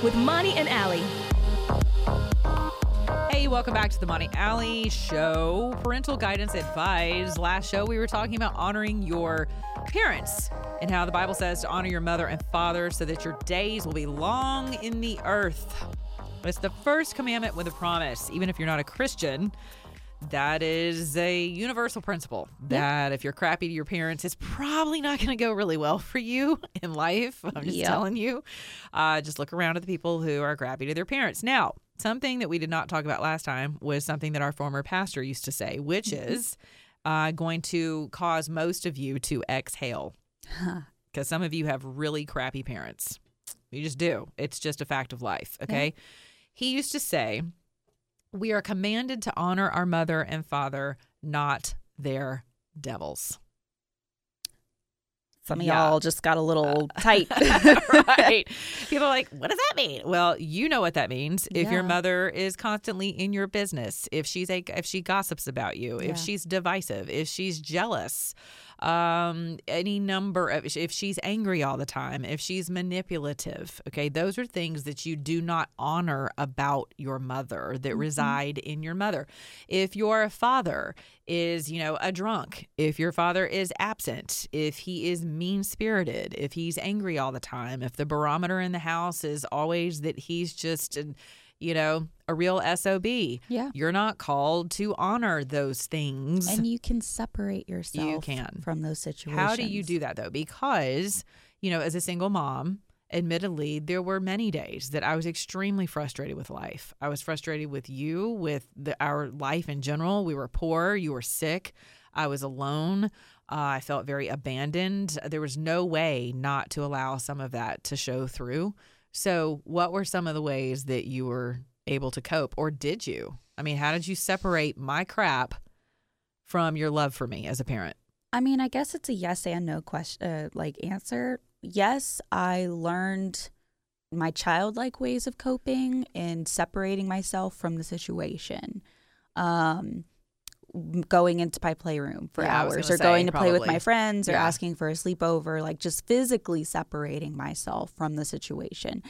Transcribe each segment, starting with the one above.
With Moni and Ali. Hey, welcome back to the Moni Ali Show. Parental Guidance Advised. Last show, we were talking about honoring your parents and how the Bible says to honor your mother and father so that your days will be long in the earth. It's the first commandment with a promise. Even if you're not a Christian, that is a universal principle that if you're crappy to your parents, it's probably not going to go really well for you in life. I'm just Yep. telling you. Uh, just look around at the people who are crappy to their parents. Now, something that we did not talk about last time was something that our former pastor used to say, which is uh, going to cause most of you to exhale because some of you have really crappy parents. You just do. It's just a fact of life. Okay. He used to say, We are commanded to honor our mother and father, not their devils. Some of Yeah. Uh, y'all just got a little tight. right. People are like, what does that mean? Well, you know what that means. If your mother is constantly in your business, if she's a if she gossips about you, Yeah. if she's divisive, if she's jealous, um, any number of if she's angry all the time, if she's manipulative, okay, those are things that you do not honor about your mother that reside in your mother. If your father is, you know, a drunk, if your father is absent, if he is mean spirited, if he's angry all the time, if the barometer in the house is always that he's just, you know, a real SOB, Yeah. you're not called to honor those things. and you can separate yourself you can. from those situations. How do you do that though? Because, you know, as a single mom, admittedly, there were many days that I was extremely frustrated with life. I was frustrated with you, with the, our life in general. We were poor, you were sick, I was alone. Uh, I felt very abandoned. There was no way not to allow some of that to show through. So, what were some of the ways that you were able to cope, or did you? I mean, how did you separate my crap from your love for me as a parent? I mean, I guess it's a yes and no question, uh, like answer. Yes, I learned my childlike ways of coping and separating myself from the situation. Um, going into my playroom for Yeah, hours or going say, to play with my friends or Yeah. asking for a sleepover, like just physically separating myself from the situation.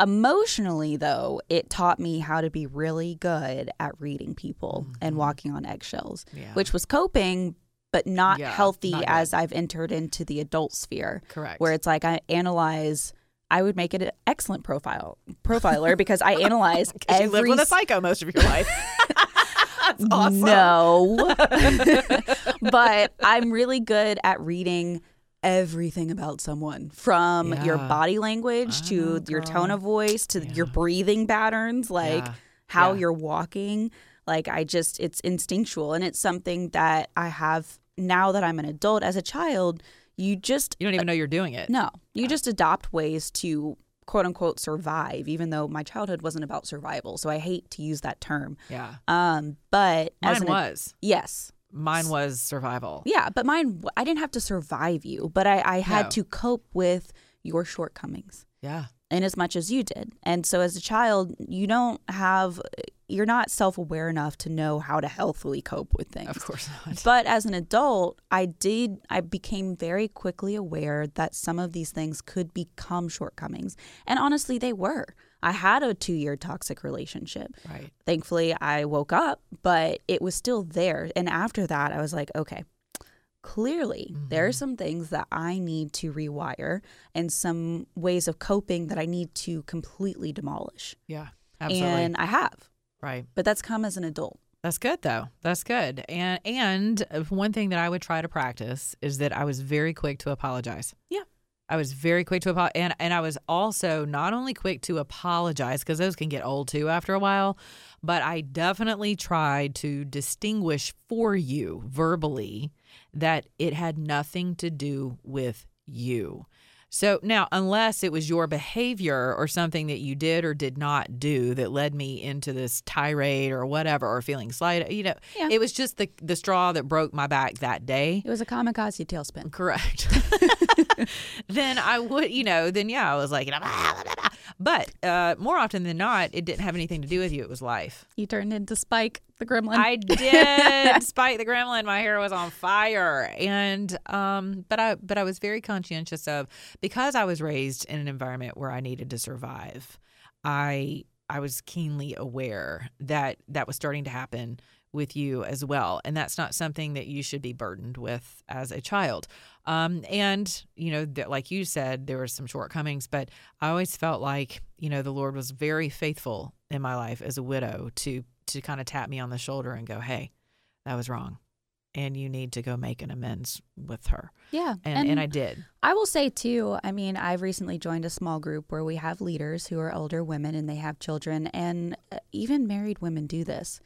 Emotionally, though, it taught me how to be really good at reading people and walking on eggshells, Mm-hmm. Yeah. which was coping, but not Yeah, healthy not as I've entered into the adult sphere. Correct. Where it's like I analyze. I would make it an excellent profile profiler because I analyze Because you every lived with a psycho most of your life. That's awesome. no. but I'm really good at reading everything about someone from your body language I to know, your tone of voice to your breathing patterns, like Yeah. how Yeah. you're walking. Like I just it's instinctual and it's something that I have now that I'm an adult as a child, you just You don't even know you're doing it. no, you just adopt ways to quote unquote survive even though my childhood wasn't about survival. So I hate to use that term. Yeah. Um, but as an, was. yes, Mine was survival. yeah, but mine I didn't have to survive you, but I, I had No. to cope with your shortcomings Yeah. in as much as you did. And so as a child, you don't have you're not self aware enough to know how to healthily cope with things. Of course not. But as an adult, I did, I became very quickly aware that some of these things could become shortcomings. And honestly, they were. I had a two year toxic relationship. Right. Thankfully, I woke up, but it was still there. And after that, I was like, okay, clearly there Mm-hmm. are some things that I need to rewire and some ways of coping that I need to completely demolish. Yeah. Absolutely. And I have, right. but that's come as an adult. That's good though. That's good. And and uh, one thing that I would try to practice is that I was very quick to apologize. Yeah. I was very quick to apologize, and and I was also not only quick to apologize because those can get old too after a while, but I definitely tried to distinguish for you verbally that it had nothing to do with you. So now, unless it was your behavior or something that you did or did not do that led me into this tirade or whatever, or feeling slighted, you know, Yeah. it was just the the straw that broke my back that day. It was a kamikaze tailspin. Correct. then I would, you know, then yeah, I was like, but uh, more often than not, it didn't have anything to do with you. It was life. You turned into Spike the gremlin. I did, Spike the gremlin, my hair was on fire, and um, but I but I was very conscientious of because I was raised in an environment where I needed to survive. I I was keenly aware that that was starting to happen with you as well, and that's not something that you should be burdened with as a child. Um, and you know, that like you said, there were some shortcomings, but I always felt like you know the Lord was very faithful in my life as a widow to to kind of tap me on the shoulder and go, "Hey, that was wrong, and you need to go make an amends with her." yeah. And and, I did. I will say too, I mean, I've recently joined a small group where we have leaders who are older women and they have children, and uh, even married women do this.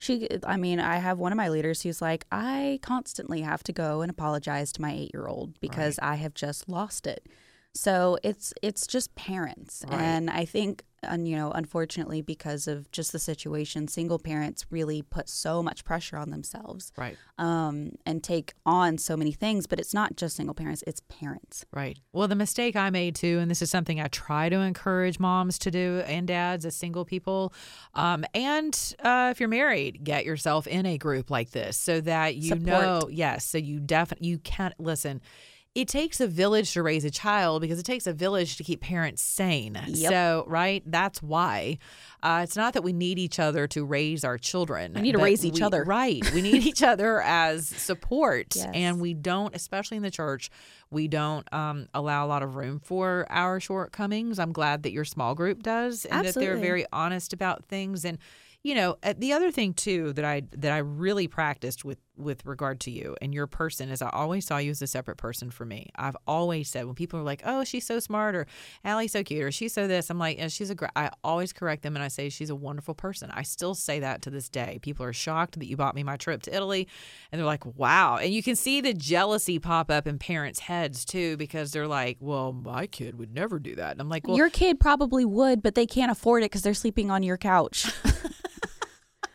She, I mean, I have one of my leaders who's like, I constantly have to go and apologize to my eight year old because I have just lost it. So it's it's just parents, Right. and I think, and you know, unfortunately, because of just the situation, single parents really put so much pressure on themselves Right. um, and take on so many things. But it's not just single parents; it's parents. Right. Well, the mistake I made too, and this is something I try to encourage moms to do and dads as single people, um, and uh, if you're married, get yourself in a group like this so that you Support. know, yes, so you definitely you can't listen. It takes a village to raise a child because it takes a village to keep parents sane. Yep. So, right, that's why. Uh, it's not that we need each other to raise our children. We need to raise each we- other. Right. We need each other as support. Yes. And we don't, especially in the church, we don't um, allow a lot of room for our shortcomings. I'm glad that your small group does and that they're very honest about things. And you know, uh, the other thing too that I that I really practiced with with regard to you and your person is I always saw you as a separate person for me. I've always said when people are like, "Oh, she's so smart," or "Ali's so cute," or "She's so this," I'm like, "Yeah, "She's a." Gr-. I always correct them and I say she's a wonderful person. I still say that to this day. People are shocked that you bought me my trip to Italy, and they're like, "Wow!" And you can see the jealousy pop up in parents' heads too because they're like, "Well, my kid would never do that," and I'm like, "Well, your kid probably would, but they can't afford it because they're sleeping on your couch.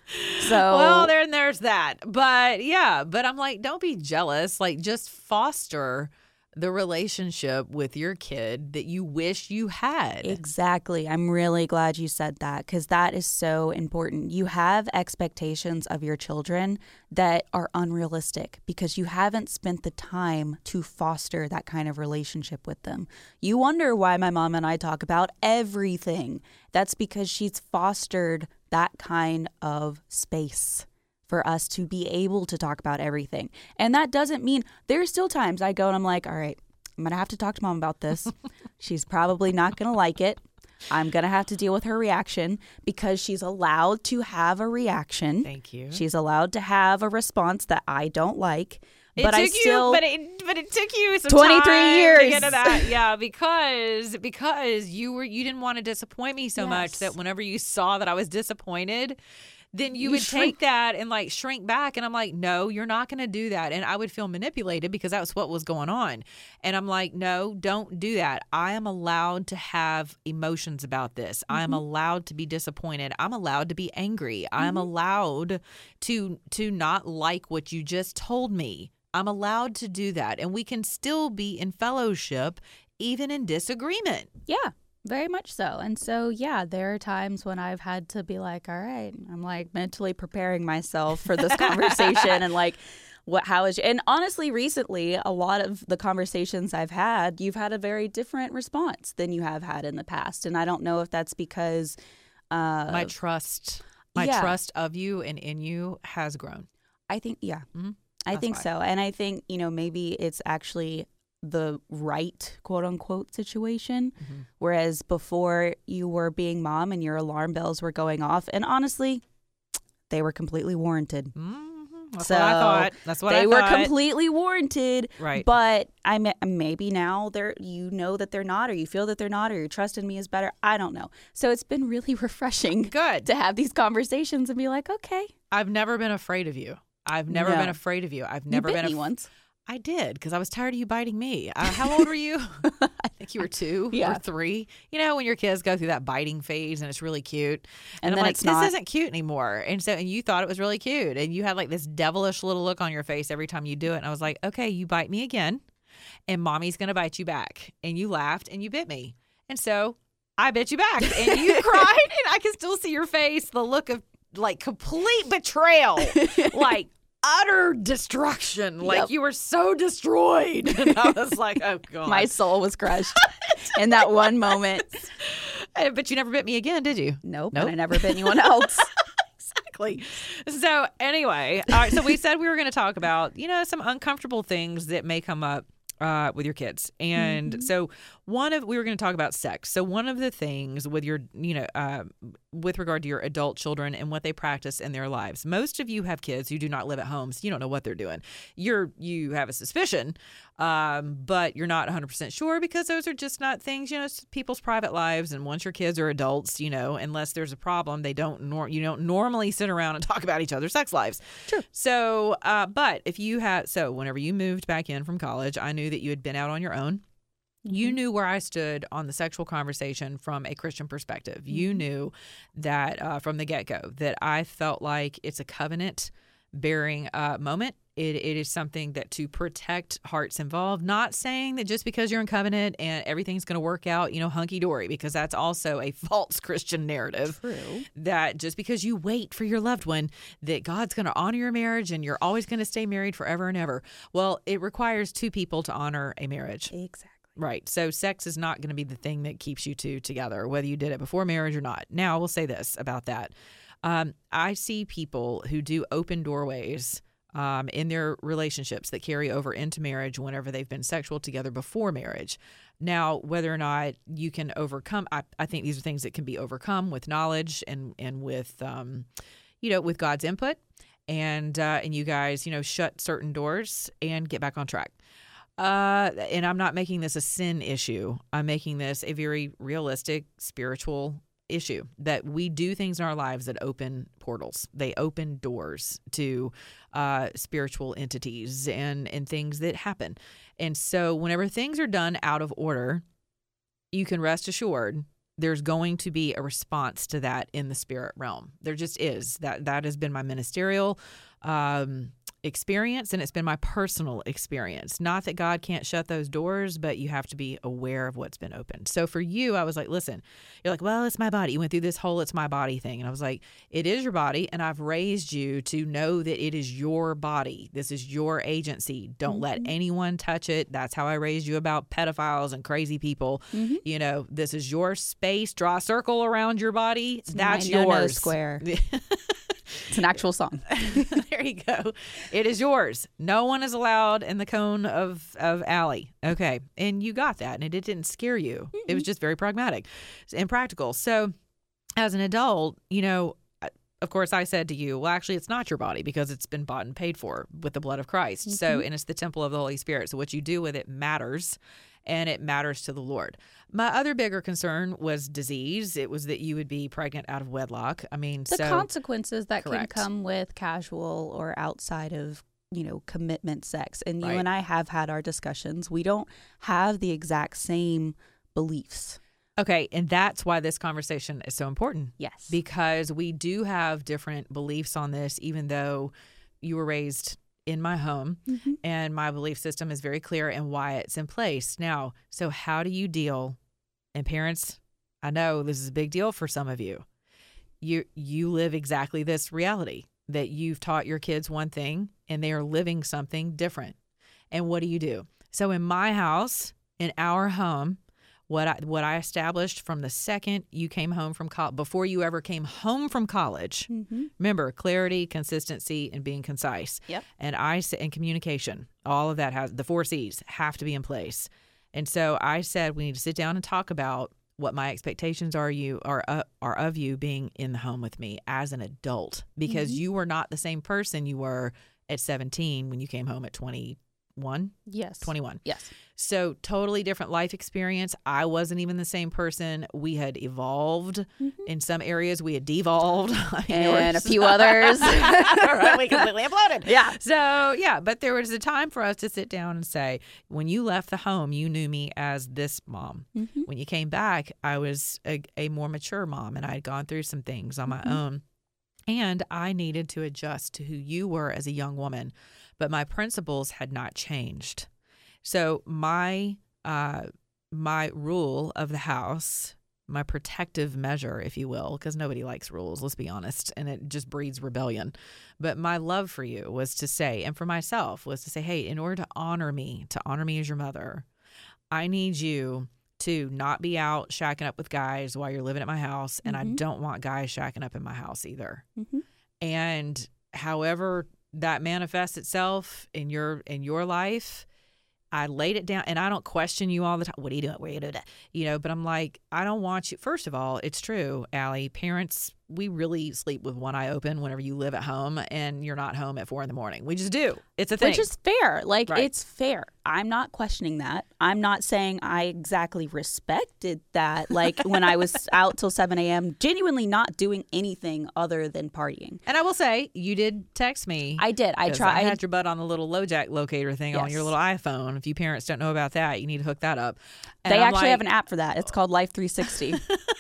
so Well, then there's that. But yeah, but I'm like, don't be jealous. Like, just foster the relationship with your kid that you wish you had. Exactly. I'm really glad you said that because that is so important. You have expectations of your children that are unrealistic because you haven't spent the time to foster that kind of relationship with them. You wonder why my mom and I talk about everything. That's because she's fostered that kind of space for us to be able to talk about everything. And that doesn't mean there's still times I go and I'm like, all right, I'm going to have to talk to mom about this. she's probably not going to like it. I'm going to have to deal with her reaction because she's allowed to have a reaction. Thank you. She's allowed to have a response that I don't like. It but I still you, but it, but it took you some 23 time to get to that. Yeah, because because you were you didn't want to disappoint me so much that whenever you saw that I was disappointed, then you, You would shrink. take that and like shrink back. And I'm like, no, you're not going to do that. And I would feel manipulated because that's what was going on. And I'm like, no, don't do that. I am allowed to have emotions about this. I am mm-hmm. allowed to be disappointed. I'm allowed to be angry. I'm mm-hmm. allowed to to not like what you just told me. I'm allowed to do that. And we can still be in fellowship even in disagreement. Yeah, very much so. And so, yeah, there are times when I've had to be like, all right, I'm like mentally preparing myself for this conversation and like, what, how is, and honestly, recently, a lot of the conversations I've had, you've had a very different response than you have had in the past. And I don't know if that's because, uh, my trust, my yeah. trust of you and in you has grown. I think, yeah, Mhm. I think why. so. And I think, you know, maybe it's actually the right quote unquote situation. Mm-hmm. Whereas before you were being mom and your alarm bells were going off. And honestly, they were completely warranted. hmm That's So, what I thought. That's what they I were completely warranted. Right. But I maybe now they're you know that they're not, or you feel that they're not, or your trust in me is better. I don't know. So it's been really refreshing Good. to have these conversations and be like, okay, I've never been afraid of you. I've never No. been afraid of you. I've you never bit been af- once. I did because I was tired of you biting me. Uh, how old were you? I think you were two Yeah. or three. You know, when your kids go through that biting phase and it's really cute. And I'm like, this not. isn't cute anymore. And so, and you thought it was really cute. And you had like this devilish little look on your face every time you do it. And I was like, okay, you bite me again and mommy's going to bite you back. And you laughed and you bit me. And so I bit you back and you cried. And I can still see your face, the look of like complete betrayal, like utter destruction. Like Yep. you were so destroyed. And I was like, oh God. My soul was crushed in that one moment. Uh, But you never bit me again, did you? Nope. Nope. And I never bit anyone else. exactly. So anyway, all right. So we said we were going to talk about you know some uncomfortable things that may come up uh, with your kids, and so one of we were going to talk about sex. So one of the things with your you know uh, with regard to your adult children and what they practice in their lives. Most of you have kids who do not live at home, so you don't know what they're doing. You're you have a suspicion, um, but you're not 100 percent sure because those are just not things you know it's people's private lives. And once your kids are adults, you know, unless there's a problem, they don't nor- you don't normally sit around and talk about each other's sex lives. True. So, uh, but if you had so whenever you moved back in from college, I knew that you had been out on your own. You knew where I stood on the sexual conversation from a Christian perspective. You knew that uh, from the get go that I felt like it's a covenant bearing uh, moment. It, it is something that to protect hearts involved, not saying that just because you're in covenant and everything's going to work out, you know, hunky dory, because that's also a false Christian narrative True. that just because you wait for your loved one that God's going to honor your marriage and you're always going to stay married forever and ever. Well, it requires two people to honor a marriage. Exactly. Right. So sex is not going to be the thing that keeps you two together, whether you did it before marriage or not. Now, I will say this about that. Um, I see people who do open doorways um, in their relationships that carry over into marriage whenever they've been sexual together before marriage. Now, whether or not you can overcome, I, I think these are things that can be overcome with knowledge and and with, um, you know, with God's input, and uh, and you guys, you know, shut certain doors and get back on track. Uh, and I'm not making this a sin issue. I'm making this a very realistic spiritual issue that we do things in our lives that open portals. They open doors to uh, spiritual entities and and things that happen. And so whenever things are done out of order, you can rest assured there's going to be a response to that in the spirit realm. There just is. That that has been my ministerial um, experience and it's been my personal experience. Not that God can't shut those doors, but you have to be aware of what's been opened. So for you, I was like, listen, you're like, well, it's my body. You went through this whole it's my body thing. And I was like, it is your body. And I've raised you to know that it is your body. This is your agency. Don't let anyone touch it. That's how I raised you about pedophiles and crazy people. You know, this is your space. Draw a circle around your body. That's my yours. square. It's an actual song. there you go. It is yours. No one is allowed in the cone of of Ali. Okay, and you got that, and it, didn't scare you. It was just very pragmatic and practical. So, as an adult, you know. uh, Of course, I said to you, well, actually, it's not your body because it's been bought and paid for with the blood of Christ. So, and it's the temple of the Holy Spirit. So, what you do with it matters and it matters to the Lord. My other bigger concern was disease. It was that you would be pregnant out of wedlock. I mean, The so consequences that Correct. can come with casual or outside of you know commitment sex and you and I have had our discussions we don't have the exact same beliefs Okay, and that's why this conversation is so important yes because we do have different beliefs on this, even though you were raised in my home Mhm. and my belief system is very clear and why it's in place. Now, so how do you deal? And parents, I know this is a big deal for some of you. You you live exactly this reality that you've taught your kids one thing and they are living something different. And what do you do? So in my house, in our home, what I what I established from the second you came home from college, before you ever came home from college. mm-hmm. Remember, clarity, consistency, and being concise. Yep. And I and communication, all of that has the four C's have to be in place. And so I said we need to sit down and talk about what my expectations are you are uh, are of you being in the home with me as an adult because you were not the same person you were at 17 when you came home at 20 21, Yes. 21. Yes. So totally different life experience. I wasn't even the same person. We had evolved in some areas. We had devolved, I mean, there And a few others. Right, we completely imploded. Yeah. So yeah, but there was a time for us to sit down and say, when you left the home, you knew me as this mom. Mm-hmm. When you came back, I was a, a more mature mom, and I had gone through some things on my Mm-hmm. own, and I needed to adjust to who you were as a young woman, but my principles had not changed. So my uh, my rule of the house, my protective measure, if you will, because nobody likes rules, let's be honest, and it just breeds rebellion. But my love for you was to say, and for myself was to say, hey, in order to honor me, to honor me as your mother, I need you to not be out shacking up with guys while you're living at my house, and I Mhm. don't want guys shacking up in my house either. Mhm. And however that manifests itself in your in your life, I laid it down and I don't question you all the time. What are you doing? What are you doing? You know, but I'm like, I don't want you. First of all, it's true, Ali. Parents, we really sleep with one eye open whenever you live at home and you're not home at four in the morning. We just do. It's a thing. Which is fair. Like Right. it's fair. I'm not questioning that. I'm not saying I exactly respected that. Like when I was out till 7 a.m., genuinely not doing anything other than partying. and I will say, you did text me. I did. I tried. I had your butt on the little LoJack locator thing on your little iPhone. If you parents don't know about that, you need to hook that up. And they I'm actually have an app for that. It's called Life 360.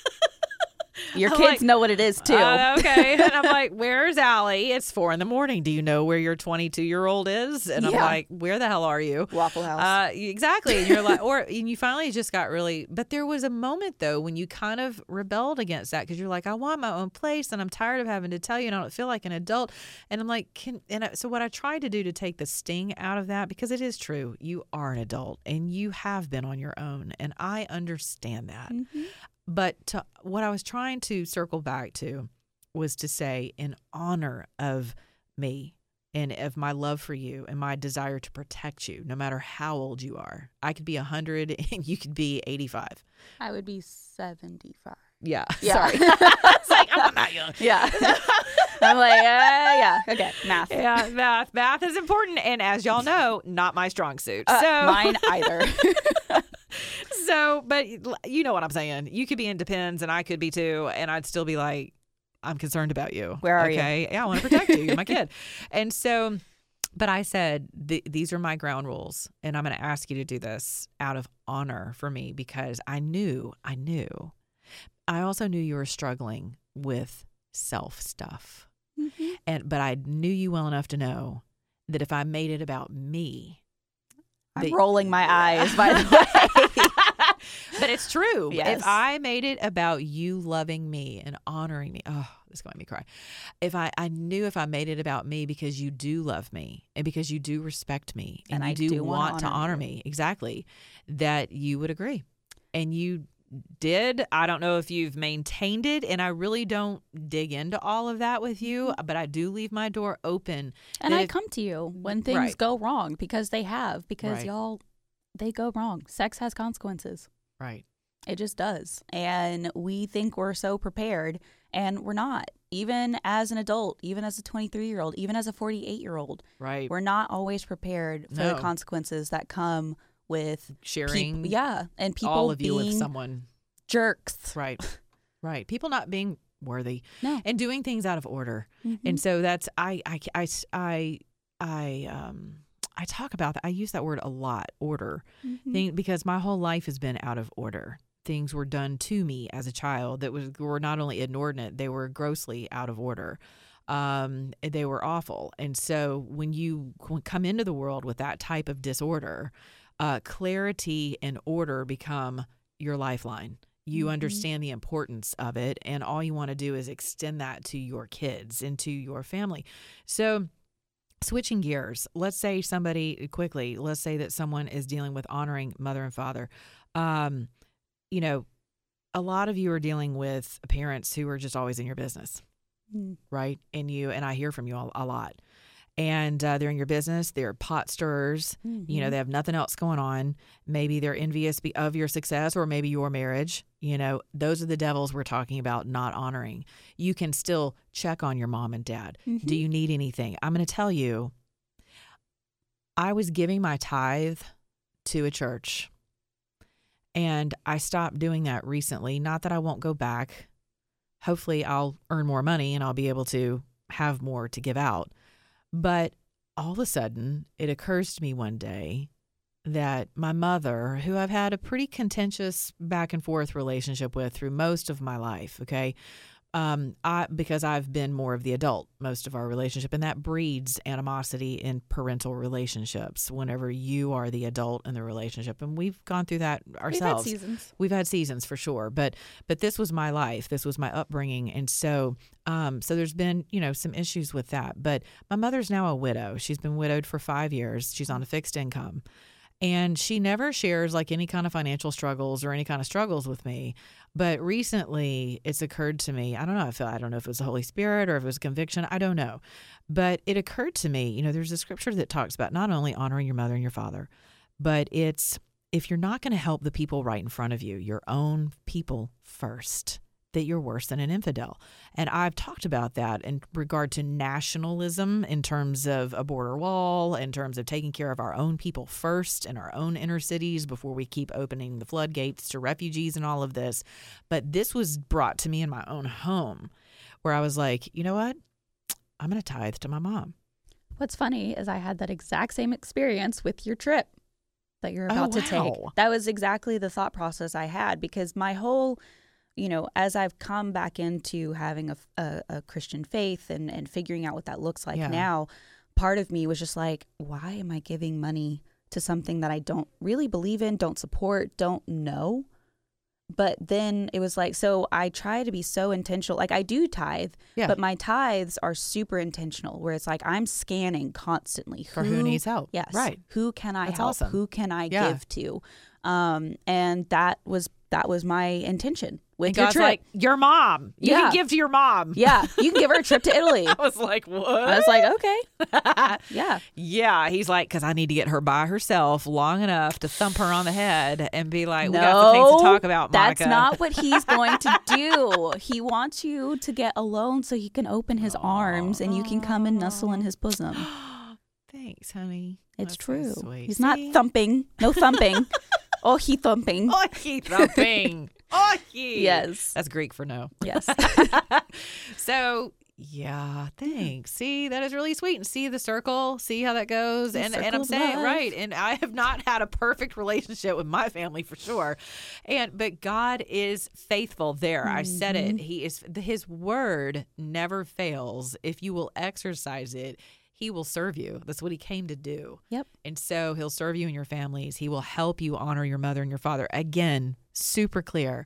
your I'm kids like, know what it is too. Uh, okay. and I'm like, where's Ali? It's four in the morning. Do you know where your 22 year old is? And I'm like, where the hell are you? Waffle House. Uh, exactly. And you're like, or and you finally just got really, but there was a moment though when you kind of rebelled against that because you're like, I want my own place and I'm tired of having to tell you and I don't feel like an adult. And I'm like, can, and I, so what I tried to do to take the sting out of that, because it is true, you are an adult and you have been on your own. And I understand that. Mm-hmm. But to, what I was trying to circle back to was to say, in honor of me and of my love for you and my desire to protect you, no matter how old you are, I could be 100 and you could be 85. I would be 75. Yeah. Yeah. Sorry. it's like, I'm not young. Yeah. I'm like, uh, yeah. Okay. Math. Yeah, math. Math is important. And as y'all know, not my strong suit. Uh, so mine either. So, but you know what I'm saying. You could be in Depends, and I could be too, and I'd still be like, I'm concerned about you. Where are you? okay? Yeah, I want to protect you. You're my kid. And so, but I said, these are my ground rules, and I'm going to ask you to do this out of honor for me because I knew, I knew. I also knew you were struggling with self stuff. Mm-hmm. And, but I knew you well enough to know that if I made it about me, I'm rolling my eyes, by the way. but it's true. Yes. If I made it about you loving me and honoring me, oh, this is going to make me cry. If I, I knew if I made it about me because you do love me and because you do respect me and, And you I do, do wanna honor honor me, exactly, that you would agree. And you did. I don't know if you've maintained it, and I really don't dig into all of that with you, mm-hmm. but I do leave my door open. And I if- come to you when things Right. go wrong because they have, because Right. y'all, they go wrong. Sex has consequences. right. It just does. And we think we're so prepared, and we're not. Even as an adult, even as a 23 year old, even as a 48 year old, Right. we're not always prepared for No. the consequences that come with Sharing peop- yeah, and people all of you with someone. jerks. Right. Right. People not being worthy No. and doing things out of order. Mhm. And so that's I I I I I um I talk about that. I use that word a lot, order. Mhm. Thing because my whole life has been out of order. Things were done to me as a child that was were not only inordinate, they were grossly out of order. Um, they were awful. And so when you come into the world with that type of disorder, uh, clarity and order become your lifeline. You Mhm. understand the importance of it, and all you want to do is extend that to your kids and to your family. So, switching gears, let's say somebody quickly, let's say that someone is dealing with honoring mother and father. Um, you know, a lot of you are dealing with parents who are just always in your business Mm. right? And you and I hear from you a, a lot. And uh, they're in your business. They're pot stirrers. You know, Mhm. they have nothing else going on. Maybe they're envious of your success or maybe your marriage. You know, those are the devils we're talking about not honoring. You can still check on your mom and dad. Do Mhm. you need anything? I'm going to tell you, I was giving my tithe to a church and I stopped doing that recently. Not that I won't go back. Hopefully, I'll earn more money and I'll be able to have more to give out. But all of a sudden, it occurs to me one day that my mother, who I've had a pretty contentious back and forth relationship with through most of my life, okay, um, I because I've been more of the adult most of our relationship, and that breeds animosity in parental relationships. Whenever you are the adult in the relationship, and we've gone through that ourselves. We've had seasons. We've had seasons for sure, but but this was my life. This was my upbringing, and so um, so there's been you know some issues with that. But my mother's now a widow. She's been widowed for five years. She's on a fixed income and she never shares like any kind of financial struggles or any kind of struggles with me. But recently it's occurred to me i don't know if i don't know if it was the holy spirit or if it was conviction i don't know. But it occurred to me you know there's a scripture that talks about not only honoring your mother and your father but it's if you're not going to help the people right in front of you your own people first that you're worse than an infidel. And I've talked about that in regard to nationalism in terms of a border wall, in terms of taking care of our own people first in our own inner cities before we keep opening the floodgates to refugees and all of this. But this was brought to me in my own home where I was like, you know what? I'm going to tithe to my mom. What's funny is I had that exact same experience with your trip that you're Oh, about to take. That was exactly the thought process I had because my whole, you know, as I've come back into having a, a, a Christian faith and, and figuring out what that looks like Yeah. now, part of me was just like, why am I giving money to something that I don't really believe in, don't support, don't know? But then it was like, so I try to be so intentional. Like I do tithe, Yeah. but my tithes are super intentional, where it's like I'm scanning constantly For who needs help. Yes, Right. Who can I That's help? awesome. Who can I Yeah. give to? Um, and that was that was my intention with And your trip. like, your mom. You Yeah. can give to your mom. yeah, you can give her a trip to Italy. I was like, what? I was like, okay, yeah. Yeah, he's like, because I need to get her by herself long enough to thump her on the head and be like, we got some things to talk about, Monica. That's not what he's going to do. he wants you to get alone so he can open his arms and you can come and nestle in his bosom. Thanks, honey. It's That's true. sweet. He's not thumping. No thumping. oh, he thumping. Oh, he thumping. Oh, he. Yes. That's Greek for no. Yes. so yeah, thanks. See, that is really sweet. And see the circle, see how that goes. The and and I'm saying love. right. And I have not had a perfect relationship with my family for sure. And but God is faithful there. I said Mm-hmm. it. He is his word never fails. If you will exercise it, he will serve you. That's what he came to do. Yep. And so he'll serve you and your families. He will help you honor your mother and your father. Again, super clear.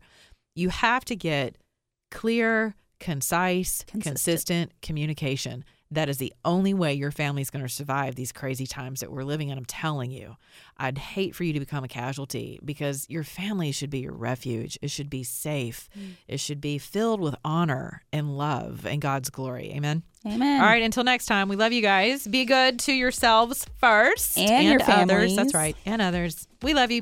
You have to get clear, concise, Consistent. consistent, communication. That is the only way your family's going to survive these crazy times that we're living in. I'm telling you, I'd hate for you to become a casualty because your family should be your refuge. It should be safe. Mm. It should be filled with honor and love and God's glory. Amen. Amen. All right, until next time, we love you guys. Be good to yourselves first And your others. families. That's right. And others. We love you.